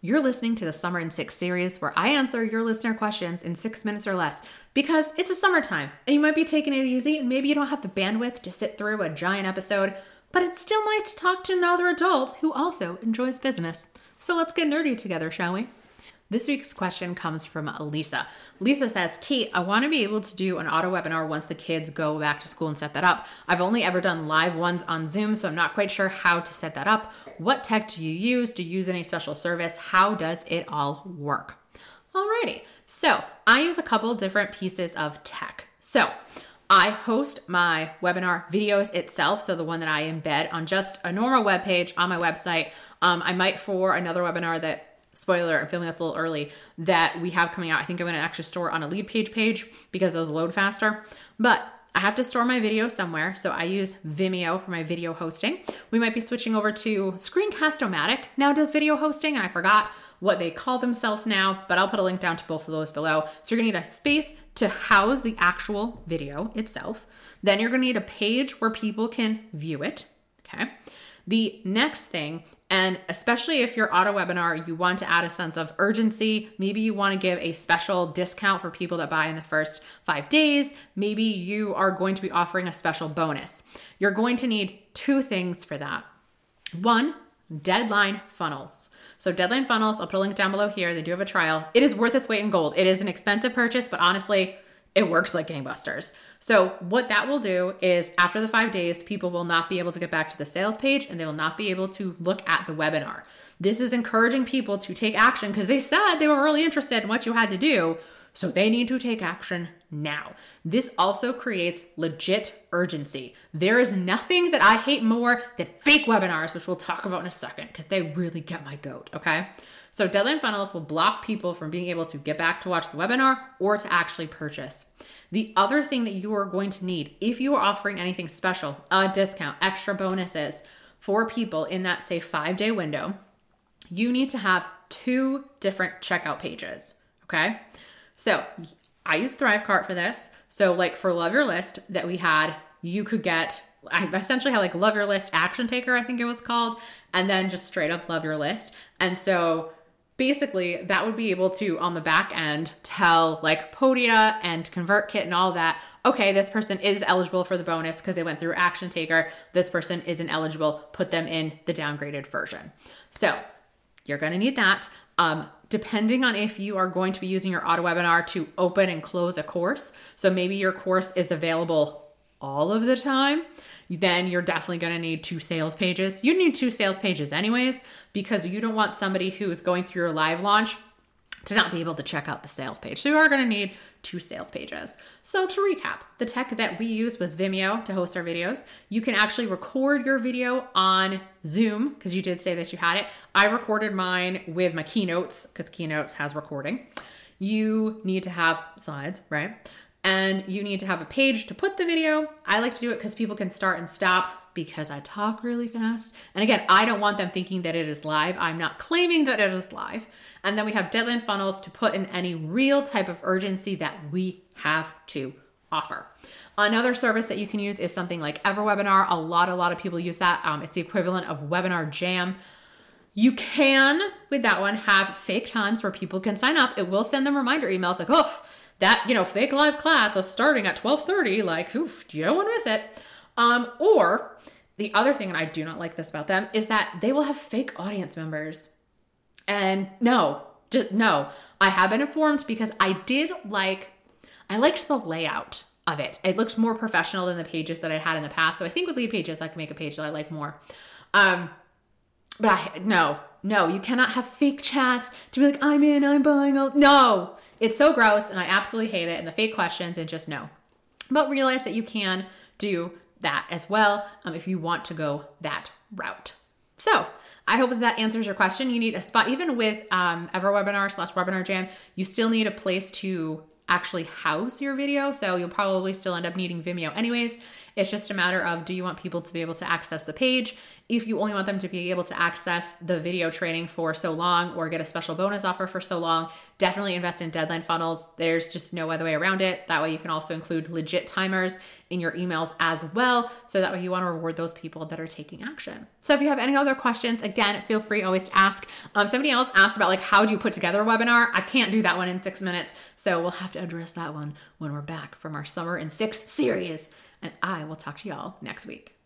You're listening to the Summer in Six series where I answer your listener questions in six minutes or less because it's a summertime and you might be taking it easy and maybe you don't have the bandwidth to sit through a giant episode, but it's still nice to talk to another adult who also enjoys business. So let's get nerdy together, shall we? This week's question comes from Lisa. Lisa says, Kate, I want to be able to do an auto webinar once the kids go back to school and set that up. I've only ever done live ones on Zoom, so I'm not quite sure how to set that up. What tech do you use? Do you use any special service? How does it all work? Alrighty, so I use a couple different pieces of tech. So I host my webinar videos itself, so the one that I embed on just a normal web page on my website. Um, I might for another webinar that spoiler, I'm filming this a little early, that we have coming out. I think I'm going to actually store on a lead page page because those load faster. But I have to store my video somewhere, so I use Vimeo for my video hosting. We might be switching over to Screencast-O-Matic now does video hosting, I forgot what they call themselves now, but I'll put a link down to both of those below. So you're gonna need a space to house the actual video itself. Then you're gonna need a page where people can view it. The next thing and especially if your auto webinar, you want to add a sense of urgency. Maybe you want to give a special discount for people that buy in the first five days. Maybe you are going to be offering a special bonus. You're going to need two things for that. One, deadline funnels. So, deadline funnels, I'll put a link down below here. They do have a trial. It is worth its weight in gold. It is an expensive purchase, but honestly, it works like gangbusters. So, what that will do is after the five days, people will not be able to get back to the sales page and they will not be able to look at the webinar. This is encouraging people to take action because they said they were really interested in what you had to do. So, they need to take action now. This also creates legit urgency. There is nothing that I hate more than fake webinars, which we'll talk about in a second because they really get my goat, okay? So, deadline funnels will block people from being able to get back to watch the webinar or to actually purchase. The other thing that you are going to need, if you are offering anything special, a discount, extra bonuses for people in that, say, five day window, you need to have two different checkout pages. Okay. So, I use Thrivecart for this. So, like for Love Your List that we had, you could get I essentially had like Love Your List Action Taker, I think it was called, and then just straight up Love Your List. And so basically that would be able to on the back end tell like Podia and ConvertKit and all that okay this person is eligible for the bonus because they went through action taker this person isn't eligible put them in the downgraded version so you're going to need that um, depending on if you are going to be using your auto webinar to open and close a course so maybe your course is available all of the time then you're definitely going to need two sales pages. You need two sales pages anyways because you don't want somebody who is going through your live launch to not be able to check out the sales page. So you are going to need two sales pages. So to recap, the tech that we used was Vimeo to host our videos. You can actually record your video on Zoom because you did say that you had it. I recorded mine with my Keynotes because Keynotes has recording. You need to have slides, right? And you need to have a page to put the video. I like to do it because people can start and stop because I talk really fast. And again, I don't want them thinking that it is live. I'm not claiming that it is live. And then we have deadline funnels to put in any real type of urgency that we have to offer. Another service that you can use is something like EverWebinar. A lot, a lot of people use that. Um, it's the equivalent of Webinar Jam. You can, with that one, have fake times where people can sign up. It will send them reminder emails like, oh, that you know fake live class is starting at 12:30 like oof you don't want to miss it. Um or the other thing and I do not like this about them is that they will have fake audience members. And no just no I have been informed because I did like I liked the layout of it. It looked more professional than the pages that I had in the past so I think with Leadpages I can make a page that I like more. Um but I no no, you cannot have fake chats to be like, I'm in, I'm buying. I'll... No, it's so gross and I absolutely hate it. And the fake questions and just no. But realize that you can do that as well um, if you want to go that route. So, I hope that that answers your question. You need a spot, even with um, EverWebinar slash Webinar Jam, you still need a place to actually house your video. So you'll probably still end up needing Vimeo anyways. It's just a matter of do you want people to be able to access the page? If you only want them to be able to access the video training for so long or get a special bonus offer for so long, definitely invest in deadline funnels. There's just no other way around it. That way, you can also include legit timers in your emails as well. So that way, you want to reward those people that are taking action. So, if you have any other questions, again, feel free always to ask. Um, somebody else asked about like how do you put together a webinar? I can't do that one in six minutes. So, we'll have to address that one when we're back from our Summer in Six series. And I will talk to y'all next week.